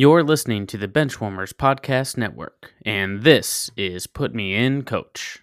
You're listening to the Benchwarmers Podcast Network, and this is Put Me In Coach.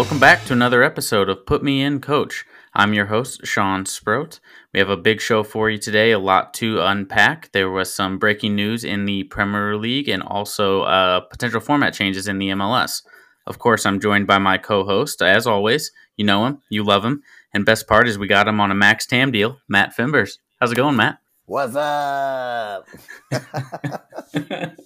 Welcome back to another episode of Put Me In Coach. I'm your host, Sean Sprout. We have a big show for you today, a lot to unpack. There was some breaking news in the Premier League and also uh, potential format changes in the MLS. Of course, I'm joined by my co host, as always. You know him, you love him. And best part is we got him on a max TAM deal, Matt Fimbers. How's it going, Matt? What's up?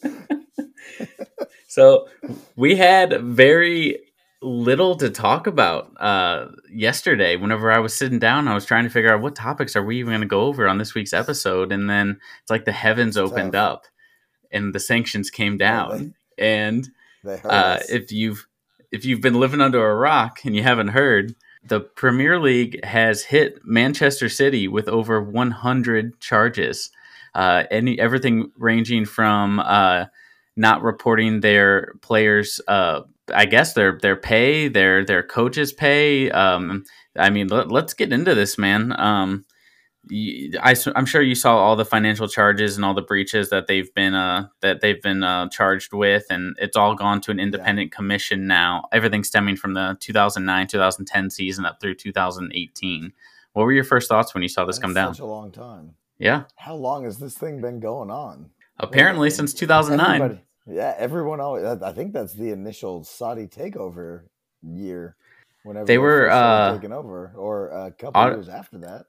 so we had very little to talk about uh, yesterday. Whenever I was sitting down, I was trying to figure out what topics are we even going to go over on this week's episode, and then it's like the heavens opened Tough. up, and the sanctions came down. and They uh, if you've if you've been living under a rock and you haven't heard, the Premier League has hit Manchester City with over 100 charges. Uh, any everything ranging from uh, not reporting their players, uh, I guess their their pay, their their coaches' pay. Um, I mean, let, us get into this, man. Um, y- I, am sure you saw all the financial charges and all the breaches that they've been uh, that they've been uh, charged with, and it's all gone to an independent commission now. Everything stemming from the 2009 2010 season up through 2018. What were your first thoughts when you saw this That's come down? Such a long time. Yeah, How long has this thing been going on? apparently Yeah. since 2009. Everybody- yeah, everyone always. I I think that's the initial Saudi takeover year. Whenever They were, uh, taking over, or a couple au- years after that.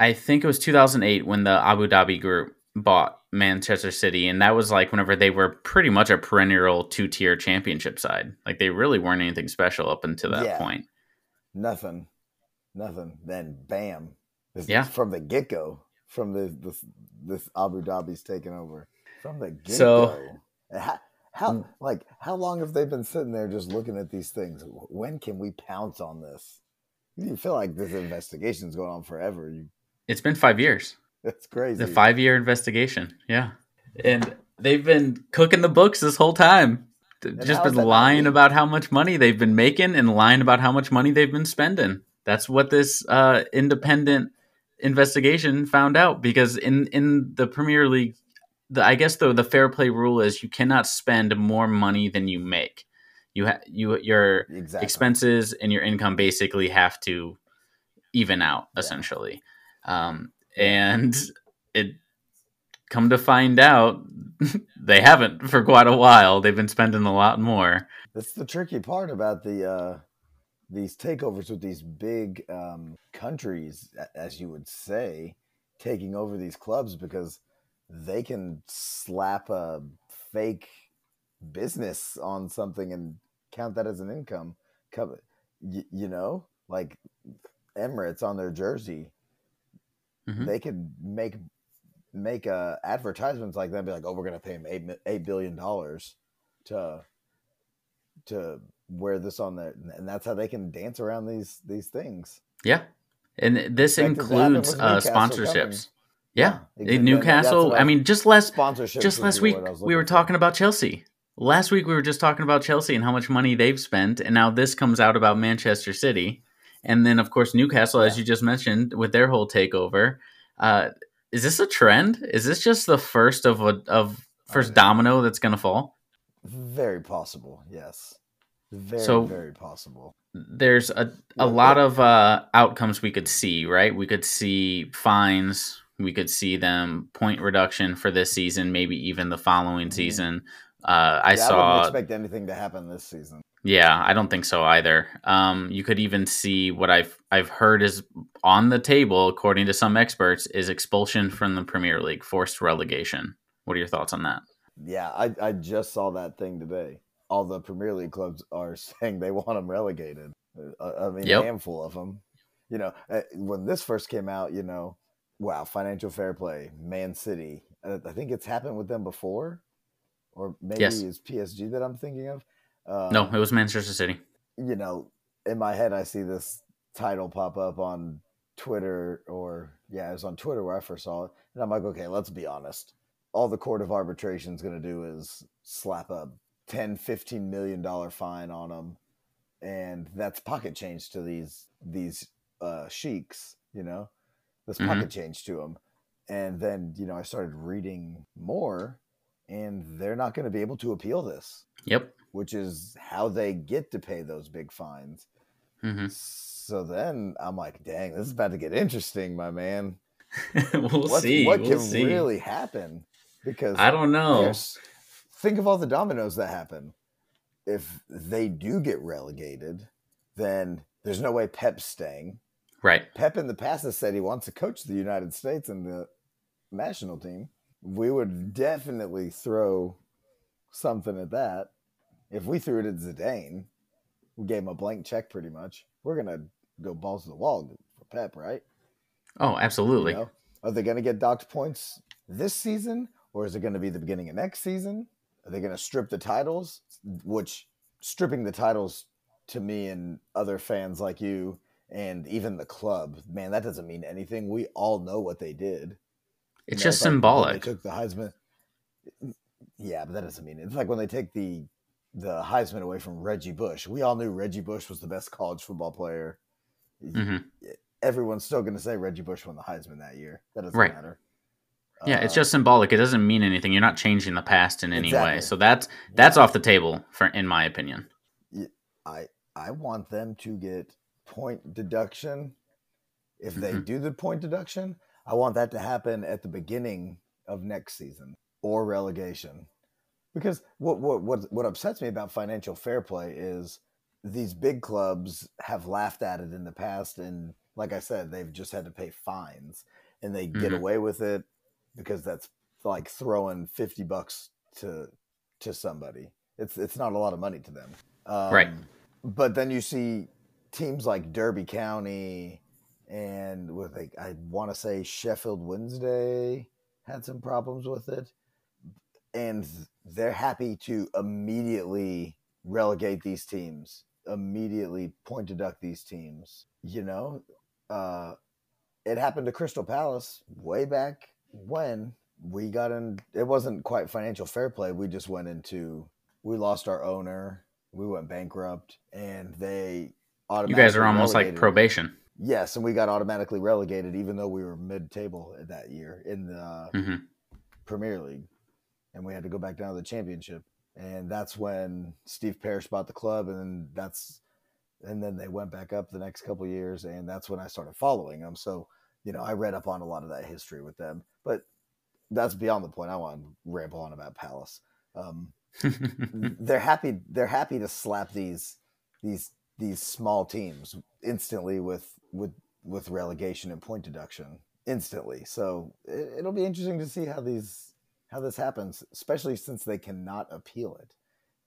I think it was 2008 when the Abu Dhabi group bought Manchester City, and that was like whenever they were pretty much a perennial two tier championship side. Like they really weren't anything special up until that Yeah. point. Nothing, nothing. Then bam, this, Yeah. from the get go, from the this this Abu Dhabi's taking over from the get go. So- how, how Mm. like how long have they been sitting there just looking at these things? When can we pounce on this? You feel like this investigation's going on forever. You, It's been five years. that's crazy. The five year investigation. Yeah. And they've been cooking the books this whole time. Just been is that not lying legal? about how much money they've been making and lying about how much money they've been spending. That's what this uh, independent investigation found out because in, in the Premier League, the, I guess though the fair play rule is you cannot spend more money than you make. You ha- you your exactly. expenses and your income basically have to even out Yeah. essentially um, and it come to find out they haven't for quite a while they've been spending a lot more That's the tricky part about the uh, these takeovers with these big um, countries, as you would say, taking over these clubs because they can slap a fake business on something and count that as an income. Come, you, you know, like Emirates on their jersey, Mhm. they could make make uh, advertisements like that. and Be like, oh, we're gonna pay him eight eight billion dollars to to wear this on there, and that's how they can dance around these these things. yeah and this Expected to happen includes uh, sponsorships. Yeah, Yeah, exactly. newcastle i mean just last Sponsorship. just last week what I was we were for. talking about chelsea last week we were just talking about chelsea and how much money they've spent and now this comes out about manchester city and then of course newcastle as you just mentioned with their whole takeover uh, is this a trend is this just the first of a of first know. domino that's going to fall Very possible. Yes. Very So- very possible. there's a, a Yeah, lot of uh, outcomes we could see, right? We could see fines. We could see them point reduction for this season, maybe even the following Mhm. season. Uh, I Yeah, I saw, wouldn't expect anything to happen this season. yeah, I don't think so either. Um, you could even see what I've I've heard is on the table, according to some experts, is expulsion from the Premier League, forced relegation. What are your thoughts on that? Yeah, I, I just saw that thing today. All the Premier League clubs are saying they want them relegated. I mean, Yep. a handful of them. You know, uh, when this first came out, you know, wow, financial fair play, Man City. Uh, I think it's happened with them before, or maybe Yes. it's PSG that I'm thinking of. Uh, No, it was Manchester City. you know, in my head, I see this title pop up on Twitter, or yeah, it was on Twitter where I first saw it, and I'm like, okay, let's be honest. All the court of arbitration is going to do is slap a 10, 15 million dollar fine on them, and that's pocket change to these these uh, sheiks, you know, that's Mhm. pocket change to them. And then you know, I started reading more, and they're not going to be able to appeal this Yep. which is how they get to pay those big fines. hmm So then I'm like, dang, this is about to get interesting, my man. we'll What, see. what we'll can see. really happen? Because I don't know. think of all the dominoes that happen. If they do get relegated, then there's no way Pep's staying. Right. Pep in the past has said he wants to coach the United States and the national team. We would definitely throw something at that. If we threw it at Zidane, we gave him a blank check pretty much. We're gonna go balls to the wall for Pep, right? Oh, absolutely. You know? Are they gonna get docked points this season, or is it gonna be the beginning of next season? Are they gonna strip the titles? Which stripping the titles to me and other fans like you and even the club, man, that doesn't mean anything. We all know what they did. You It's know, just like when symbolic. They took the Heisman. Yeah, but that doesn't mean it. It's like when they take the the Heisman away from Reggie Bush. We all knew Reggie Bush was the best college football player. hmm Everyone's still going to say Reggie Bush won the Heisman that year. That doesn't Right. matter. Yeah, it's Uh, just symbolic. It doesn't mean anything. You're not changing the past in any way. So that's that's off the table for in my opinion. I I want them to get point deduction. If they Mhm. do the point deduction, I want that to happen at the beginning of next season or relegation. Because what what what what upsets me about financial fair play is these big clubs have laughed at it in the past and like I said, they've just had to pay fines and they get Mhm. away with it because that's like throwing 50 bucks to to somebody. It's it's not a lot of money to them. Um, Right. But then you see teams like Derby County and with like I want to say Sheffield Wednesday had some problems with it, and they're happy to immediately relegate these teams, immediately point deduct these teams. You know, uh, it happened to Crystal Palace way back when we got in. It wasn't quite financial fair play. We just went into we lost our owner. We went bankrupt, and they You guys are almost like probation. Yes, and we got automatically relegated, even though we were mid-table that year in the hmm Premier League, and we had to go back down to the Championship. And that's when Steve Parish bought the club, and then that's, and then they went back up the next couple of years, and that's when I started following them. So, you know, I read up on a lot of that history with them, but that's beyond the point. I want to ramble on about Palace. Um, they're happy. They're happy to slap these these these small teams instantly with with with relegation and point deduction instantly. So it, it'll be interesting to see how these how this happens, especially since they cannot appeal it,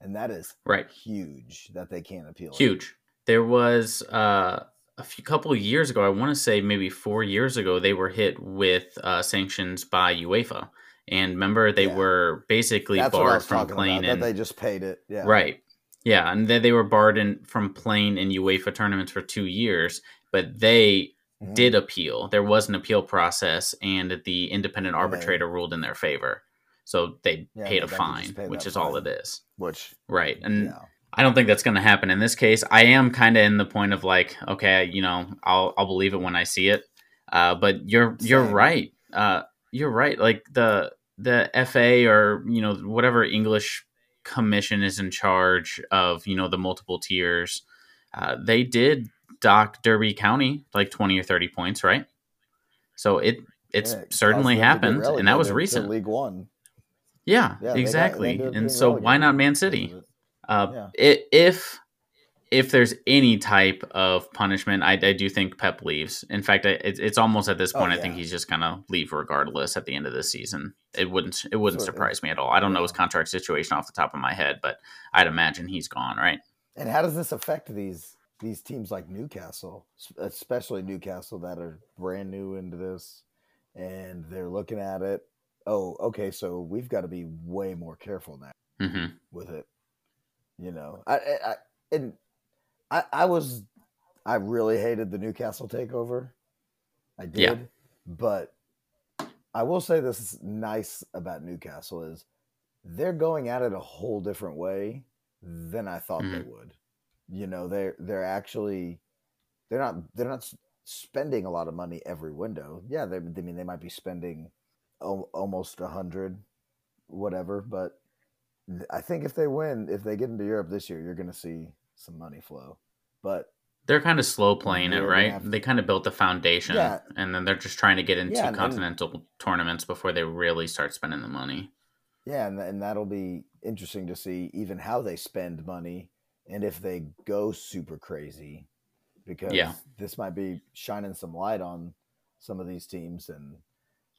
and that is right. huge that they can't appeal it. Huge. There was uh, a few couple of years ago. I want to say maybe four years ago. They were hit with uh, sanctions by UEFA, and remember they Yeah. were basically That's barred from playing about. That they just paid it. Yeah. Right. Yeah, and then they were barred in, from playing in UEFA tournaments for two years, but they Mhm. did appeal. There was an appeal process, and the independent they- arbitrator ruled in their favor. So they Yeah, paid they a got to just fine, which is all it is. Which Right. And yeah. I don't think that's going to happen in this case. I am kind of in the point of like, okay, you know, I'll I'll believe it when I see it. Uh, but you're you're right. Uh, you're right. Like the the FA or you know whatever English commission is in charge of you know the multiple tiers. Uh, they did dock Derby County like twenty or thirty points, right? So it it's Yeah, certainly caused them to get happened, and that was recent. League One. Yeah, Yeah, they got- exactly. and so why not Man City? Uh, Yeah. if if there's any type of punishment, I, I do think Pep leaves. In fact, I, it's it's almost at this Oh, point. I think he's just gonna leave regardless at the end of the season. It wouldn't it wouldn't surprise me at all. I don't know his contract situation off the top of my head, but I'd imagine he's gone. Right? And how does this affect these these teams like Newcastle, especially Newcastle, that are brand new into this, and they're looking at it. Oh, okay, so we've got to be way more careful now hmm with it. You know, I, I, I and I, I was, I really hated the Newcastle takeover. I did, Yeah. but I will say this is nice about Newcastle is they're going at it a whole different way than I thought they mm-hmm. would. You know, they're they're actually they're not they're not spending a lot of money every window. Yeah, they I mean they might be spending al- almost a hundred, whatever. But th- I think if they win, if they get into Europe this year, you're going to see some money flow. But They're kind of slow playing it, right? have They kind of built the foundation, Yeah. and then they're just trying to get into Yeah, continental tournaments before they really start spending the money. Yeah, and, and that'll be interesting to see even how they spend money and if they go super crazy because Yeah. this might be shining some light on some of these teams and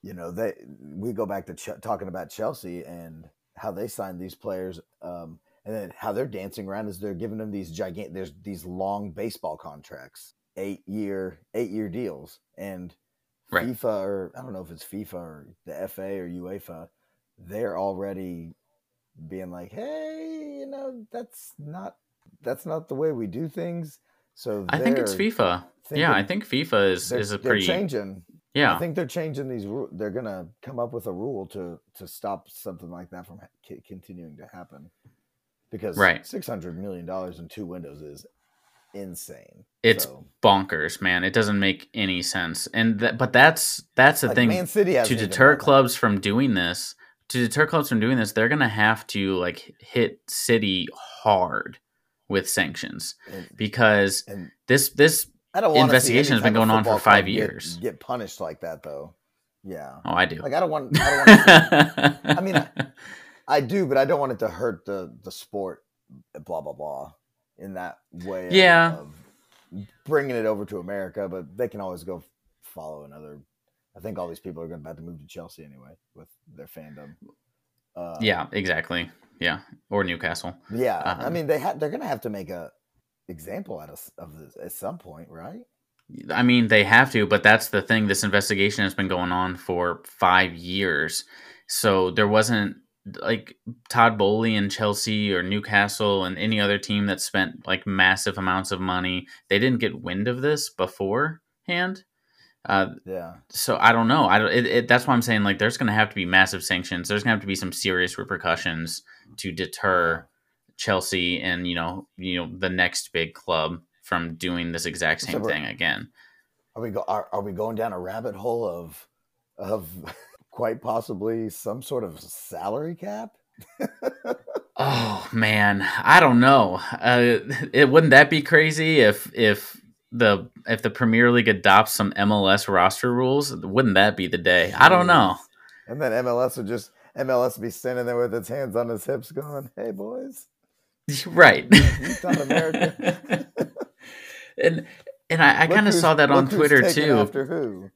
you know they we go back to Ch- talking about Chelsea and how they signed these players um, and then how they're dancing around is they're giving them these gigantic there's these long baseball contracts 8 year 8 year deals and Right. FIFA or I don't know if it's FIFA or the FA or UEFA they're already being like, "Hey, you know, that's not that's not the way we do things." So I think it's FIFA. yeah, I think FIFA is is a they're pretty changing. yeah. I think they're changing these. They're gonna come up with a rule to to stop something like that from ha- continuing to happen. Because Right. six hundred million dollars in two windows is insane. It's So, bonkers, man. It doesn't make any sense. And that, but that's that's the like, thing Man City to deter clubs from doing this. To deter clubs from doing this, they're gonna have to like hit City hard with sanctions And, because and this this investigation has been going on for five years. Get, punished like that though. Yeah. oh I do. Like I don't want. I don't want. To, I mean, I- I do, but I don't want it to hurt the the sport. Blah blah blah. In that way. Yeah. Of bringing it over to America, but they can always go follow another. I think all these people are going to have to move to Chelsea anyway with their fandom. Uh, yeah, exactly. Yeah, or Newcastle. Yeah. I Uh-huh. mean, they ha- they're going to have to make a example out of, of this at some point, right? I mean, they have to, but that's the thing. This investigation has been going on for five years. So there wasn't like Todd Boehly and Chelsea or Newcastle and any other team that spent like massive amounts of money. They didn't get wind of this beforehand. Uh, Yeah. so I don't know. I don't, it, it, that's why I'm saying like there's going to have to be massive sanctions. There's going to have to be some serious repercussions to deter Chelsea and you know you know the next big club from doing this exact same we're- thing again. Are we go? Are, are we going down a rabbit hole of of quite possibly some sort of salary cap? Oh man, I don't know. Uh, it wouldn't that be crazy if if the if the Premier League adopts some MLS roster rules? Wouldn't that be the day? I don't know. And then MLS would just MLS would be standing there with its hands on his hips, going, "Hey boys, Right. you thought America." and and I, I kind of saw that on Twitter too. After who?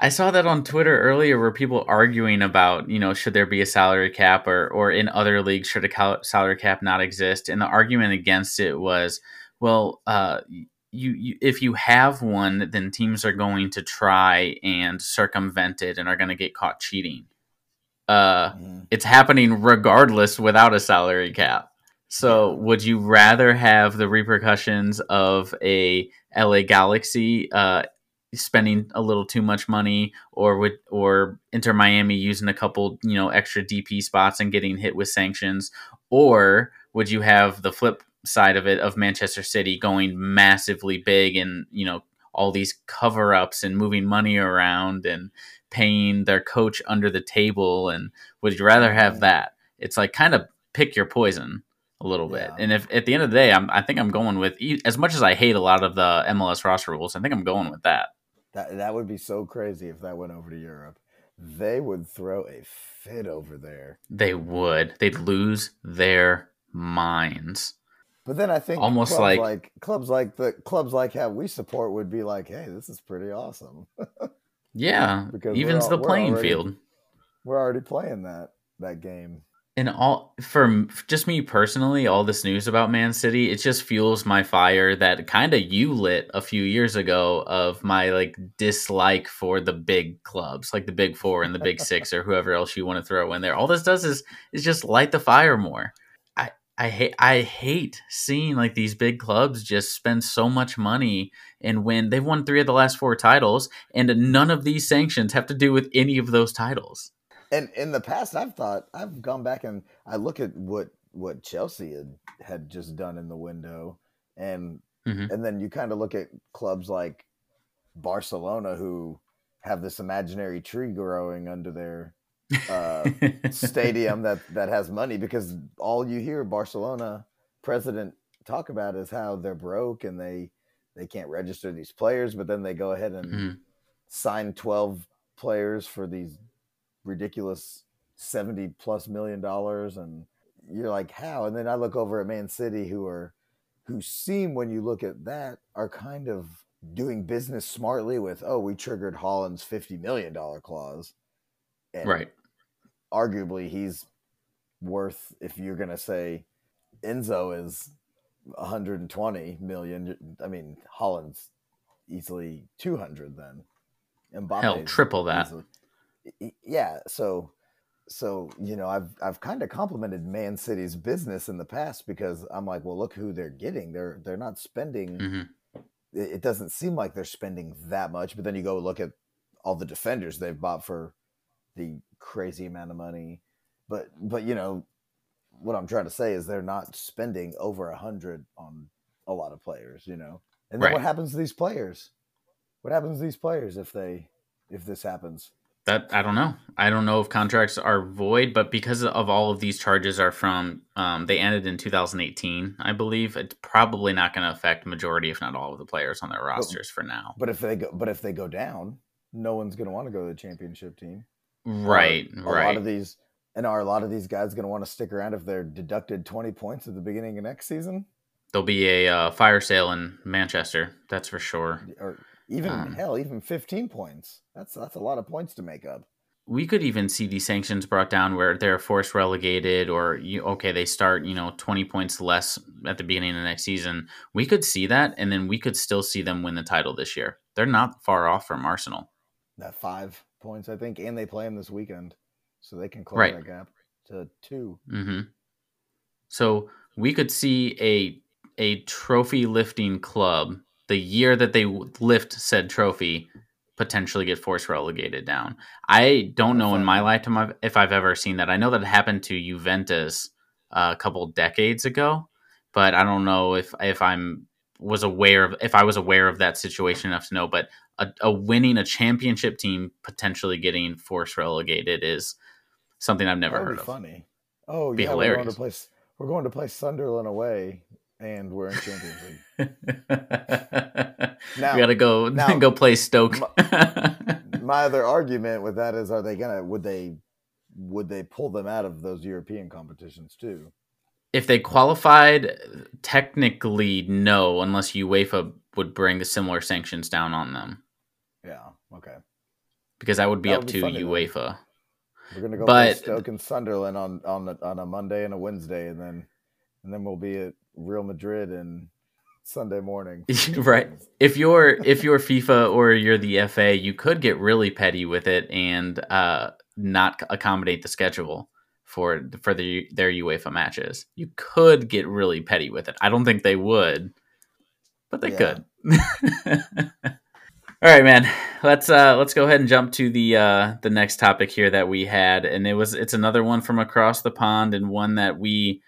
I saw that on Twitter earlier where people arguing about, you know, should there be a salary cap or or in other leagues should a salary cap not exist? And the argument against it was, well, uh, you, you if you have one, then teams are going to try and circumvent it and are going to get caught cheating. Uh, Mhm. it's happening regardless without a salary cap. So, would you rather have the repercussions of a LA Galaxy uh, spending a little too much money, or would or Inter Miami using a couple you know extra DP spots and getting hit with sanctions, or would you have the flip side of it of Manchester City going massively big and you know all these cover ups and moving money around and paying their coach under the table? And would you rather have that? It's like kind of pick your poison a little bit. Yeah. and if at the end of the day I'm, i think i'm going with as much as i hate a lot of the mls roster rules i think i'm going with that That that would be so crazy if that went over to Europe. They would throw a fit over there. they would they'd lose their minds But then I think Almost clubs like- like clubs like the clubs like how we support would be like, hey, this is pretty awesome. yeah Because evens al- the playing already- field We're already playing that that game. And all for just me personally, all this news about Man City, it just fuels my fire that kind of you lit a few years ago of my like dislike for the big clubs, like the Big Four and the Big Six or whoever else you want to throw in there. All this does is is just light the fire more. I I hate I hate seeing like these big clubs just spend so much money and win. They've won three of the last four titles, and none of these sanctions have to do with any of those titles and in the past, I've thought I've gone back and I look at what what Chelsea had had just done in the window, and mm-hmm. and then you kind of look at clubs like Barcelona who have this imaginary tree growing under their uh, stadium that that has money because all you hear Barcelona president talk about is how they're broke and they they can't register these players, but then they go ahead and mm-hmm. sign twelve players for these ridiculous 70 plus million dollars and you're like how? And then i look over at man city who are who seem when you look at that are kind of doing business smartly with oh we triggered Haaland's 50 million dollar clause and right. arguably he's worth if you're going to say enzo is 120 million i mean Haaland's easily 200 then. And hell triple that. easily, yeah, so so you know I've I've kind of complimented Man City's business in the past because I'm like, well, look who they're getting. They're they're not spending. Mm-hmm. It, doesn't seem like they're spending that much, but then you go look at all the defenders they've bought for the crazy amount of money. But but you know what I'm trying to say is they're not spending over a hundred on a lot of players. You know, and then right. what happens to these players? What happens to these players if they if this happens? That I don't know. I don't know if contracts are void, but because of all of these charges are from um, they ended in 2018, I believe it's probably not going to affect majority, if not all, of the players on their rosters but, for now. But if they go, but if they go down, no one's going to want to go to the championship team. Right, a right. A lot of these, and are a lot of these guys going to want to stick around if they're deducted 20 points at the beginning of next season? There'll be a uh, fire sale in Manchester, that's for sure. Or even um, hell, even 15 points. That's that's a lot of points to make up. We could even see these sanctions brought down where they're forced relegated, or you, okay, they start you know 20 points less at the beginning of the next season. We could see that, and then we could still see them win the title this year. They're not far off from Arsenal. That five points, I think, and they play them this weekend, so they can close right. that gap to 2 mm-hmm. So we could see a a trophy lifting club the year that they lift said trophy potentially get force relegated down. I don't know in my lifetime if I've ever seen that. I know that happened to Juventus uh, a couple decades ago, but I don't know if if I'm was aware of if I was aware of that situation enough to know. But a, a winning a championship team potentially getting force relegated is something I've never heard of. Funny. Oh be yeah, we're going to play. We're going to play Sunderland away and we're in Champions League. now, we got to go now, go play Stoke. my, my other argument with that is, are they gonna would they would they pull them out of those European competitions too? If they qualified, technically no, unless UEFA would bring the similar sanctions down on them. Yeah. Okay. Because that would be that up be to UEFA. Then. We're gonna go but, play Stoke and Sunderland on on a, on a Monday and a Wednesday, and then and then we'll be at Real Madrid and Sunday morning. right. If you're if you're FIFA or you're the FA, you could get really petty with it and uh, not accommodate the schedule for for the, their UEFA matches. You could get really petty with it. I don't think they would, but they yeah. could. All right, man. Let's uh let's go ahead and jump to the uh the next topic here that we had, and it was it's another one from across the pond and one that we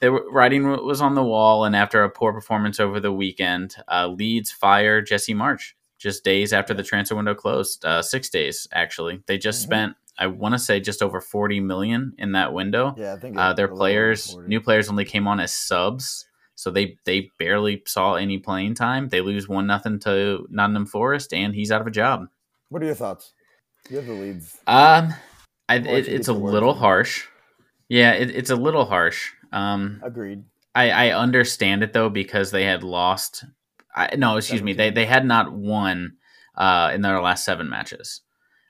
the writing was on the wall, and after a poor performance over the weekend, uh, Leeds fire Jesse Marsch just days after the transfer window closed. Uh, six days actually. They just mm-hmm. spent, I want to say, just over forty million in that window. Yeah, I think uh, their players, new players, only came on as subs, so they they barely saw any playing time. They lose one nothing to Nottingham Forest, and he's out of a job. What are your thoughts? You have the Leeds. Um, I, it, it's a little harsh. Yeah, it, it's a little harsh. Um, Agreed. I, I understand it though because they had lost. I, no, excuse 17. me. They they had not won uh, in their last seven matches.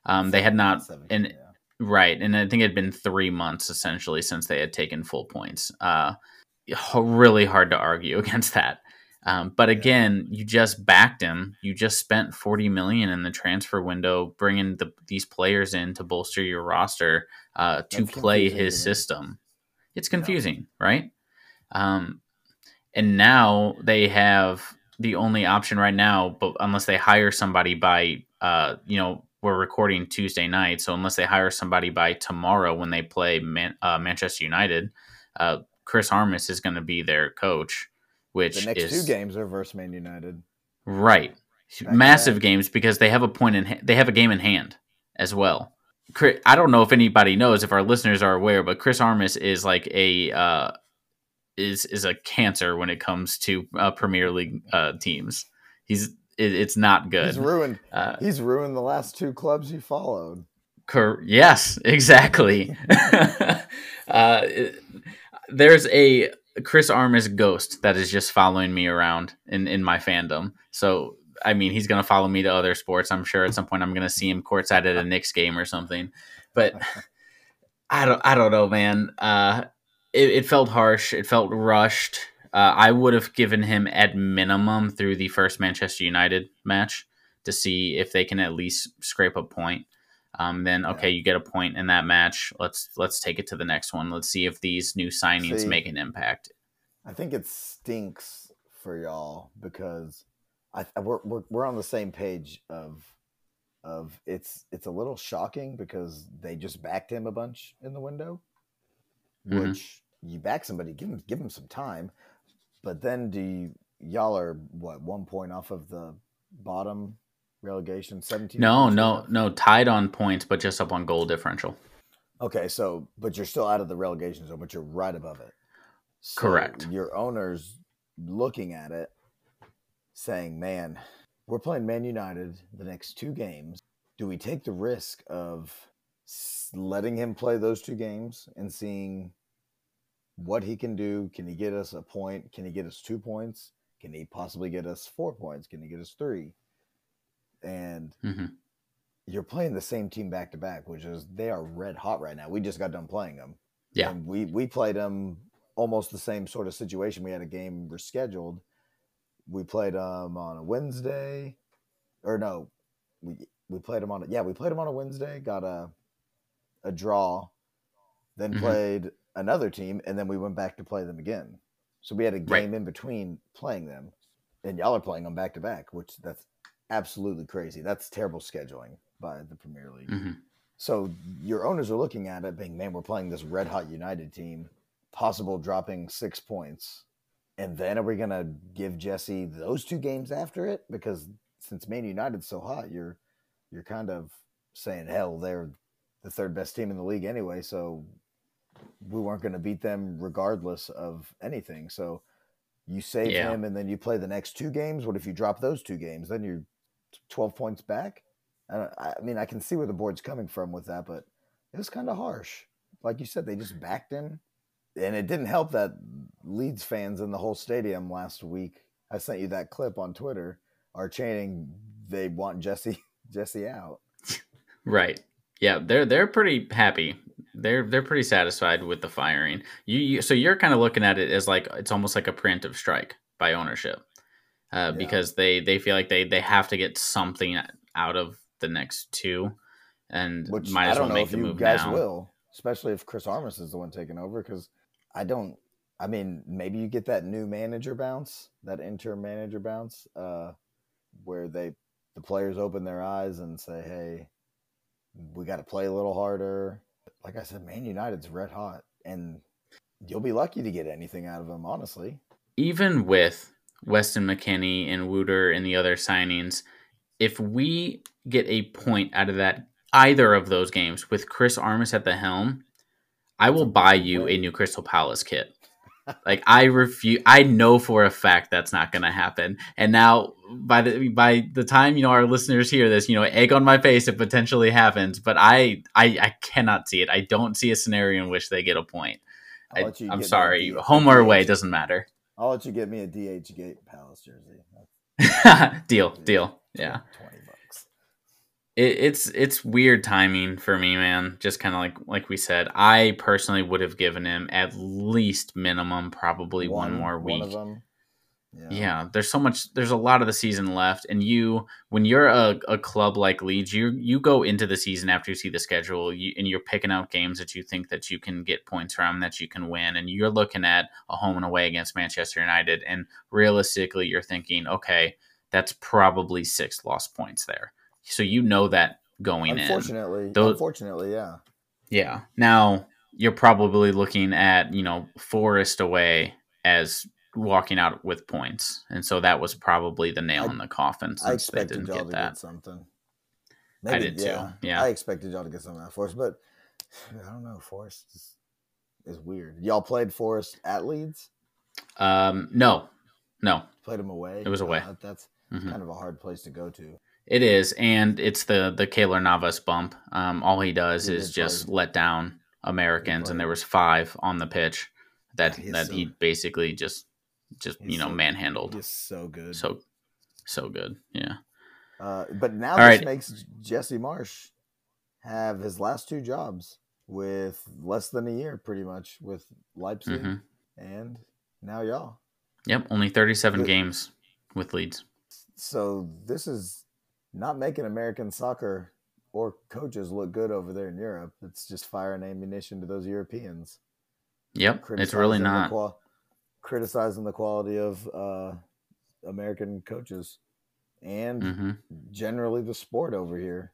Um, they had not 17, in yeah. Right, and I think it had been three months essentially since they had taken full points. Uh, really hard to argue against that. Um, but again, you just backed him. You just spent forty million in the transfer window, bringing the, these players in to bolster your roster uh, to That's play his system. It's confusing, yeah. right? Um, and now they have the only option right now, but unless they hire somebody by, uh, you know, we're recording Tuesday night, so unless they hire somebody by tomorrow when they play Man- uh, Manchester United, uh, Chris Armas is going to be their coach. Which the next is, two games are versus Man United, right? Back Massive games because they have a point in ha- they have a game in hand as well. I don't know if anybody knows if our listeners are aware, but Chris Armas is like a uh, is is a cancer when it comes to uh, Premier League uh, teams. He's it, it's not good. He's ruined. Uh, he's ruined the last two clubs he followed. Cor- yes, exactly. Uh, there's a Chris Armas ghost that is just following me around in in my fandom. So I mean, he's gonna follow me to other sports. I'm sure at some point I'm gonna see him courtside at a Knicks game or something. But I don't I don't know, man. Uh, it, it felt harsh. It felt rushed. Uh, I would have given him at minimum through the first Manchester United match to see if they can at least scrape a point. Um, then okay, yeah. you get a point in that match. Let's let's take it to the next one. Let's see if these new signings see, make an impact. I think it stinks for y'all because I we're, we're we're on the same page of of it's it's a little shocking because they just backed him a bunch in the window, mm-hmm. which you back somebody, give him give them some time, but then do you, y'all are what one point off of the bottom relegation 17 no no no tied on points but just up on goal differential. Okay so but you're still out of the relegation zone but you're right above it. So correct. your owners looking at it saying man we're playing man united the next two games do we take the risk of letting him play those two games and seeing what he can do can he get us a point can he get us two points can he possibly get us four points can he get us three and mm-hmm. you're playing the same team back to back, which is they are red hot right now. We just got done playing them. Yeah, and we we played them almost the same sort of situation. We had a game rescheduled. We played them on a Wednesday, or no, we we played them on a, yeah we played them on a Wednesday. Got a a draw, then mm-hmm. played another team, and then we went back to play them again. So we had a game right. in between playing them, and y'all are playing them back to back, which that's absolutely crazy. That's terrible scheduling by the Premier League. Mm-hmm. So your owners are looking at it, being, man, we're playing this red hot United team, possible dropping six points. And then are we going to give Jesse those two games after it? Because since Man United's so hot, you're you're kind of saying, hell, they're the third best team in the league anyway. So we weren't going to beat them regardless of anything. So you save yeah. him and then you play the next two games. What if you drop those two games? Then you're 12 points back. I, I mean, I can see where the board's coming from with that, but it was kind of harsh. Like you said, they just backed him. And it didn't help that Leeds fans in the whole stadium last week, I sent you that clip on Twitter, are chanting they want Jesse Jesse out. Right. Yeah, they're they're pretty happy. They're they're pretty satisfied with the firing. You, you so you're kind of looking at it as like it's almost like a preemptive strike by ownership uh, yeah. because they they feel like they they have to get something out of the next two, and Which might as well make the move guys now. Will especially if Chris Armas is the one taking over because I don't. I mean, maybe you get that new manager bounce, that interim manager bounce, uh, where they the players open their eyes and say, "Hey, we got to play a little harder." Like I said, Man United's red hot, and you'll be lucky to get anything out of them, honestly. Even with Weston McKennie and Rutter and the other signings, if we get a point out of that either of those games with Chris Armas at the helm, I will buy you a new Crystal Palace kit. like I refuse I know for a fact that's not going to happen. And now by the by the time you know our listeners hear this, you know, egg on my face it potentially happens, but I I I cannot see it. I don't see a scenario in which they get a point. I, I'm sorry. Home or away doesn't matter. I'll let you get me a DHgate Palace jersey. deal, deal. Yeah. 20 bucks. It, it's it's weird timing for me, man. Just kind of like like we said, I personally would have given him at least minimum, probably one, one more week. One yeah. yeah. there's so much. There's a lot of the season left, and you, when you're a, a club like Leeds, you you go into the season after you see the schedule, you, and you're picking out games that you think that you can get points from, that you can win, and you're looking at a home and away against Manchester United, and realistically, you're thinking, okay, that's probably six lost points there. So you know that going unfortunately, in. Those, unfortunately, yeah, yeah. Now you're probably looking at you know Forest away as walking out with points, and so that was probably the nail I, in the coffin since they didn't get that. Get something. Maybe, I did yeah. too. Yeah, I expected y'all to get something out of Forest, but I don't know. Forest is, is weird. Y'all played Forest at Leeds? Um, no, no. Played them away. It was away. Uh, that's mm-hmm. kind of a hard place to go to. It is, and it's the the Keylor Navas bump. Um, all he does he is just play. let down Americans, and there was five on the pitch that yeah, that so, he basically just just you know so, manhandled. He's so good. So so good. Yeah. Uh, but now All this right. makes Jesse Marsch have his last two jobs with less than a year, pretty much, with Leipzig mm-hmm. and now y'all. Yep, only 37 the, games with Leeds. So this is not making American soccer or coaches look good over there in Europe. It's just firing ammunition to those Europeans. Yep, it's really not. Qual- criticizing the quality of uh, American coaches and mm-hmm. generally the sport over here,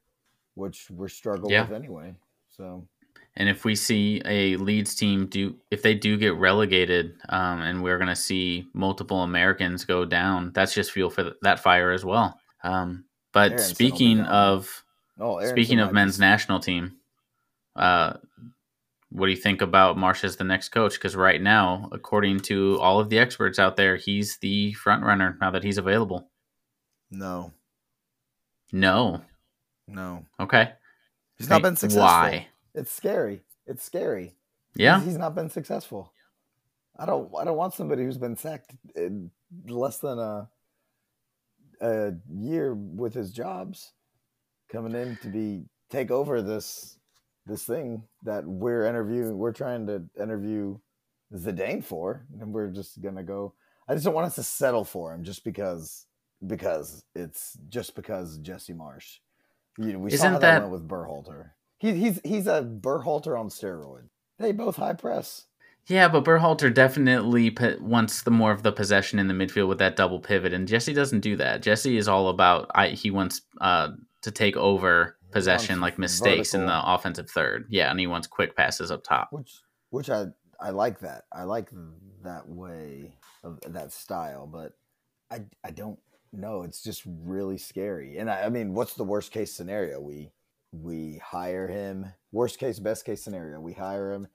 which we're struggling yeah. with anyway. So, and if we see a Leeds team do, if they do get relegated, um, and we're going to see multiple Americans go down, that's just fuel for that fire as well. Um, but Aaronson speaking of, oh, speaking of men's national team, uh, what do you think about Marsch as the next coach? Because right now, according to all of the experts out there, he's the front runner now that he's available. No. No. No. Okay. He's not been successful. Why? It's scary. It's scary. Yeah. He's not been successful. I don't. I don't want somebody who's been sacked in less than a a year with his jobs coming in to be take over this this thing that we're interviewing, we're trying to interview Zidane for, and we're just gonna go. I just don't want us to settle for him just because because it's just because Jesse Marsch. You know, we Isn't saw that, that with Berhalter. He, he's he's a Berhalter on steroids. They both high press. Yeah, but Berhalter definitely wants the more of the possession in the midfield with that double pivot, and Jesse doesn't do that. Jesse is all about I, he wants uh, to take over possession, like mistakes vertical. in the offensive third. Yeah, and he wants quick passes up top. Which which I I like that. I like that way of that style, but I I don't know. It's just really scary. And I, I mean, what's the worst case scenario? We we hire him. Worst case, best case scenario, we hire him.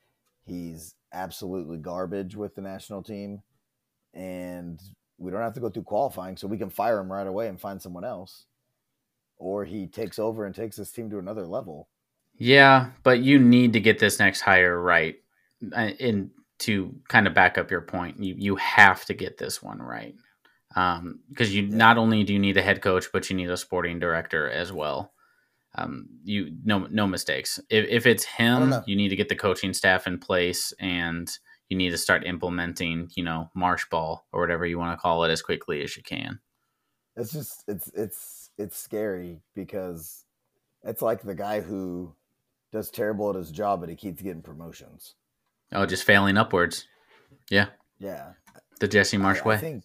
He's absolutely garbage with the national team, and we don't have to go through qualifying, so we can fire him right away and find someone else or he takes over and takes his team to another level. Yeah, but you need to get this next hire right. And to kind of back up your point, you you have to get this one right. Um, because you yeah. not only do you need a head coach, but you need a sporting director as well. Um, you no no mistakes. If if it's him, you need to get the coaching staff in place and you need to start implementing, you know, marsh ball or whatever you want to call it as quickly as you can. It's just it's it's it's scary because it's like the guy who does terrible at his job, but he keeps getting promotions. Oh, just failing upwards. Yeah. Yeah. The Jesse Marsch I, way. I think,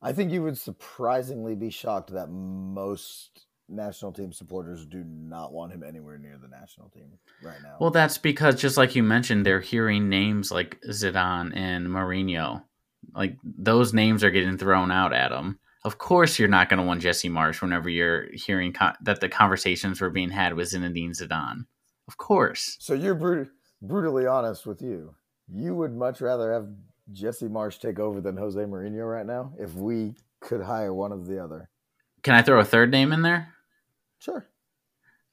I think you would surprisingly be shocked that most national team supporters do not want him anywhere near the national team right now. Well, that's because just like you mentioned, they're hearing names like Zidane and Mourinho. Like those names are getting thrown out at him of course you're not going to want Jesse Marsch whenever you're hearing co- that the conversations were being had with Zinedine Zidane. Of course. So you're brut- brutally honest with you. You would much rather have Jesse Marsch take over than Jose Mourinho right now if we could hire one of the other. Can I throw a third name in there? Sure.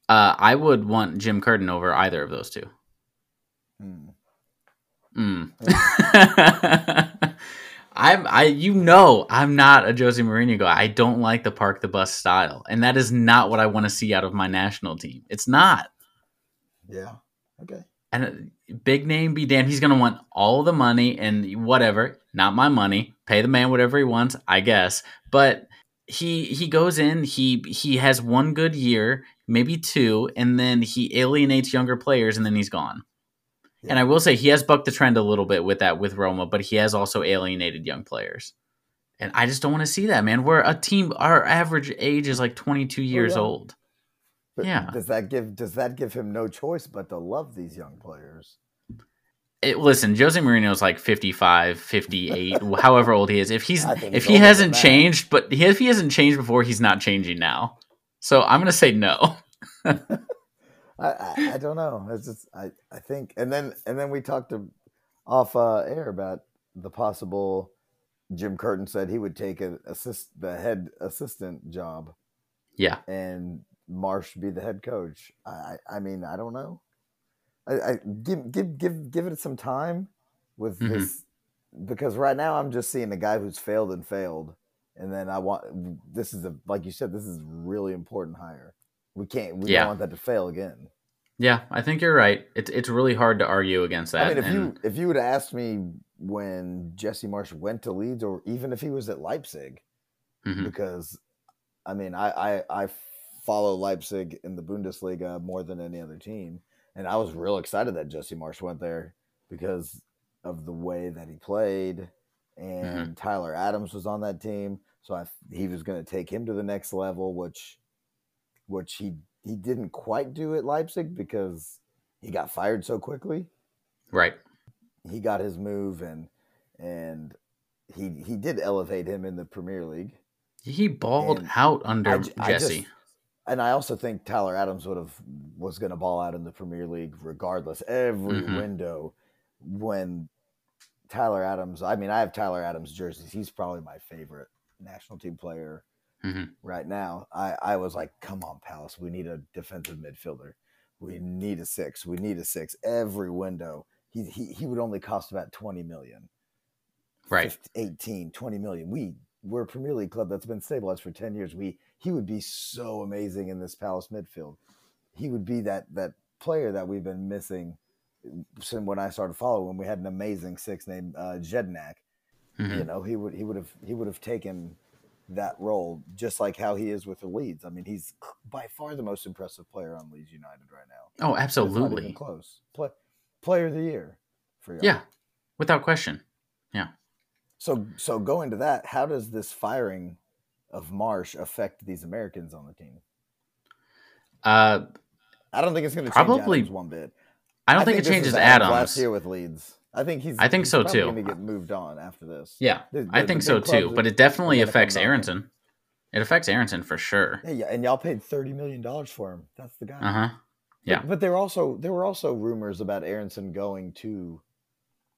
Uh, I would want Jim Curtin over either of those two. Hmm. Mm. I'm I you know I'm not a Josie Mourinho guy. I don't like the park the bus style, and that is not what I want to see out of my national team. It's not. Yeah. Okay. And uh, big name be damned. He's gonna want all the money and whatever. Not my money. Pay the man whatever he wants, I guess. But he he goes in. He he has one good year, maybe two, and then he alienates younger players, and then he's gone. And I will say he has bucked the trend a little bit with that with Roma, but he has also alienated young players. And I just don't want to see that, man. We're a team our average age is like 22 years yeah. old. But Yeah. Does that give does that give him no choice but to love these young players? It, listen, Jose Mourinho's like 55, 58, however old he is. If he's if he hasn't changed, but he, if he hasn't changed before, he's not changing now. So I'm going to say no. I, I, I don't know. It's just I, I think and then and then we talked to, off uh, air about the possible Jim Curtin said he would take an assist the head assistant job Yeah. and Marsch be the head coach. I, I mean I don't know. I, I give give give give it some time with Mhm. this because right now I'm just seeing a guy who's failed and failed, and then I want this is a like you said this is really important hire. We can't we Yeah. don't want that to fail again. Yeah, I think you're right. It's it's really hard to argue against that. I mean, if you if you would have asked me when Jesse Marsch went to Leeds, or even if he was at Leipzig, Mhm. because I mean, I, I I follow Leipzig in the Bundesliga more than any other team, and I was real excited that Jesse Marsch went there because of the way that he played, and mm-hmm. Tyler Adams was on that team, so I he was going to take him to the next level, which which he he didn't quite do at Leipzig because he got fired so quickly right. he got his move and and he he did elevate him in the Premier League. He balled And out under I j- I just- Jesse. And I also think Tyler Adams would have was going to ball out in the Premier League regardless. Every Mhm. window when Tyler Adams, I mean, I have Tyler Adams jerseys. He's probably my favorite national team player Mhm. right now. I I was like, come on, Palace, we need a defensive midfielder. We need a six. We need a six. Every window. He he, he would only cost about twenty million. Right. 15, 18, 20 million. We we're a Premier League club that's been stabilized for 10 years. We he would be so amazing in this Palace midfield. He would be that that player that we've been missing since when I started following when we had an amazing six named uh, Jedinak. Mhm. You know, he would he would have he would have taken that role just like how he is with the Leeds. I mean, he's by far the most impressive player on Leeds United right now. Oh, It's not even absolutely. close. Play, player of the year for y'all. Yeah, without question. Yeah. So so going to that, how does this firing of Marsch affect these Americans on the team? Uh, I don't think it's going to Probably- change Adams one bit. I don't think, this it changes Adams Adams. last year with Leeds. I think he's. I think he's so, too. Going to get moved on after this. Yeah, The- I think so too. But it definitely are gonna come affects. Aaronson. It affects Aaronson for sure. Yeah, yeah, and y'all paid thirty million dollars for him. That's the guy. Uh huh. Yeah. but, there were also there were also rumors about Aaronson going to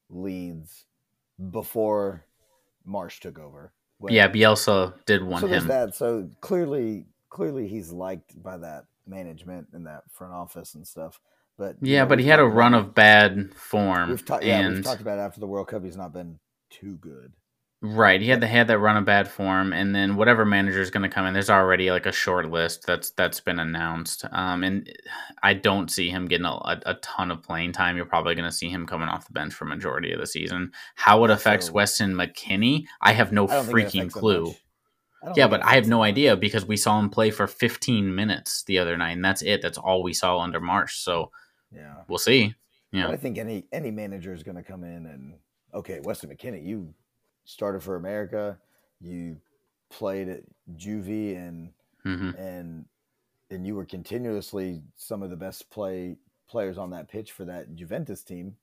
Leeds before Marsch took over. When- Yeah, Bielsa did want so him. that. So clearly, clearly he's liked by that management and that front office and stuff. But Yeah, know, but he had a run of bad form, We've talked. Yeah, and we've talked about after the World Cup, he's not been too good. Right, he had the had that run of bad form, and then whatever manager is going to come in, there's already like a short list that's that's been announced. Um, and I don't see him getting a, a, a ton of playing time. You're probably going to see him coming off the bench for majority of the season. How it affects so- Weston McKennie, I have no I don't think it freaking clue. much. I don't Yeah, but I have no idea because we saw him play for 15 minutes the other night, and that's it. That's all we saw under Marsch. So Yeah, we'll see. But Yeah, I think any any manager is going to come in and okay, Weston McKennie, you started for America, you played at Juvie and hmm and and you were continuously some of the best play players on that pitch for that Juventus team.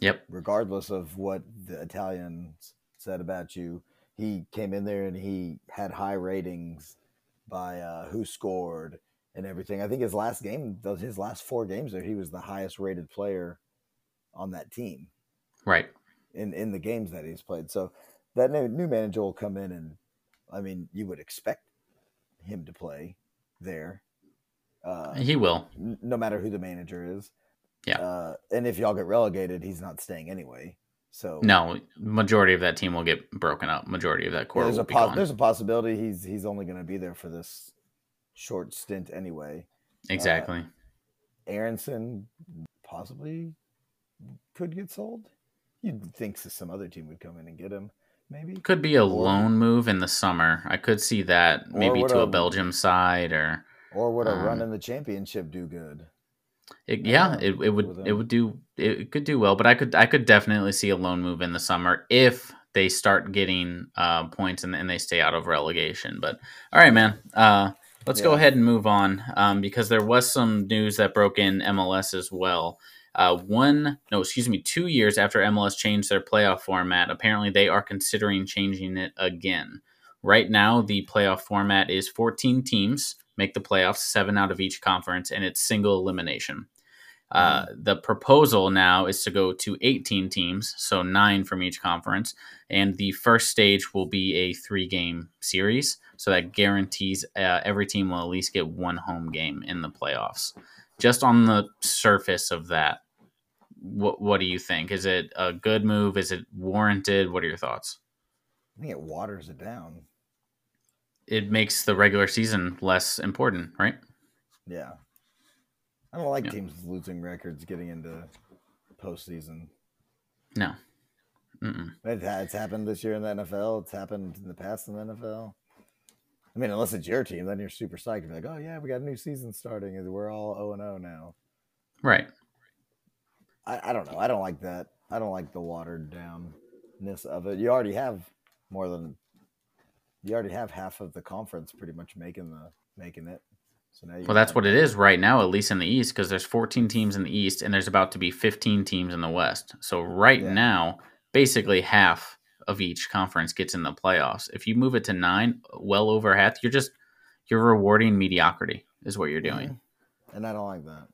Yep. Regardless of what the Italians said about you, he came in there and he had high ratings by uh, WhoScored and everything. I think his last game, those his last four games there, he was the highest rated player on that team right. In in the games that he's played. So that new, new manager will come in and I mean, you would expect him to play there. Uh, He will. n- no matter who the manager is. Yeah. Uh, and if y'all get relegated, he's not staying anyway. So No, majority of that team will get broken up. Majority of that core yeah, there's will a be pos- gone. there's a possibility he's he's only going to be there for this short stint anyway. Exactly. Aaronson possibly could get sold. You'd think some other team would come in and get him, maybe. could be a or- loan move in the summer. I could see that maybe to a a- Belgium side or Or would a run Um, in the championship do good? it, Yeah, yeah, it, it would it would do it could do well, but I could I could definitely see a loan move in the summer if they start getting uh, points and, and they stay out of relegation. But all right, man. Uh, let's go ahead and move on um, because there was some news that broke in MLS as well. Uh, one, no, excuse me, two years after MLS changed their playoff format, apparently they are considering changing it again. Right now, the playoff format is 14 teams make the playoffs, seven out of each conference, and it's single elimination. Uh, the proposal now is to go to 18 teams, so nine from each conference, and the first stage will be a three game series. So that guarantees uh, every team will at least get one home game in the playoffs. Just on the surface of that, what, what do you think? Is it a good move? Is it warranted? What are your thoughts? I think it waters it down. It makes the regular season less important, right? Yeah. I don't like Yeah. teams losing records getting into postseason. No. Mm-mm. It's happened this year in the NFL. It's happened in the past in the NFL. I mean, unless it's your team, then you're super psyched. You're like, oh yeah, we got a new season starting, and we're all zero and zero now. Right. I, I don't know. I don't like that. I don't like the watered downness of it. You already have more than you already have half of the conference pretty much making the making it. So now you Well, that's what it is right now, at least in the East, because there's 14 teams in the East and there's about to be 15 teams in the West. So right Yeah. now, basically half of each conference gets in the playoffs. If you move it to nine, well over half, you're just you're rewarding mediocrity, is what you're doing. Mm-hmm. and I don't like that.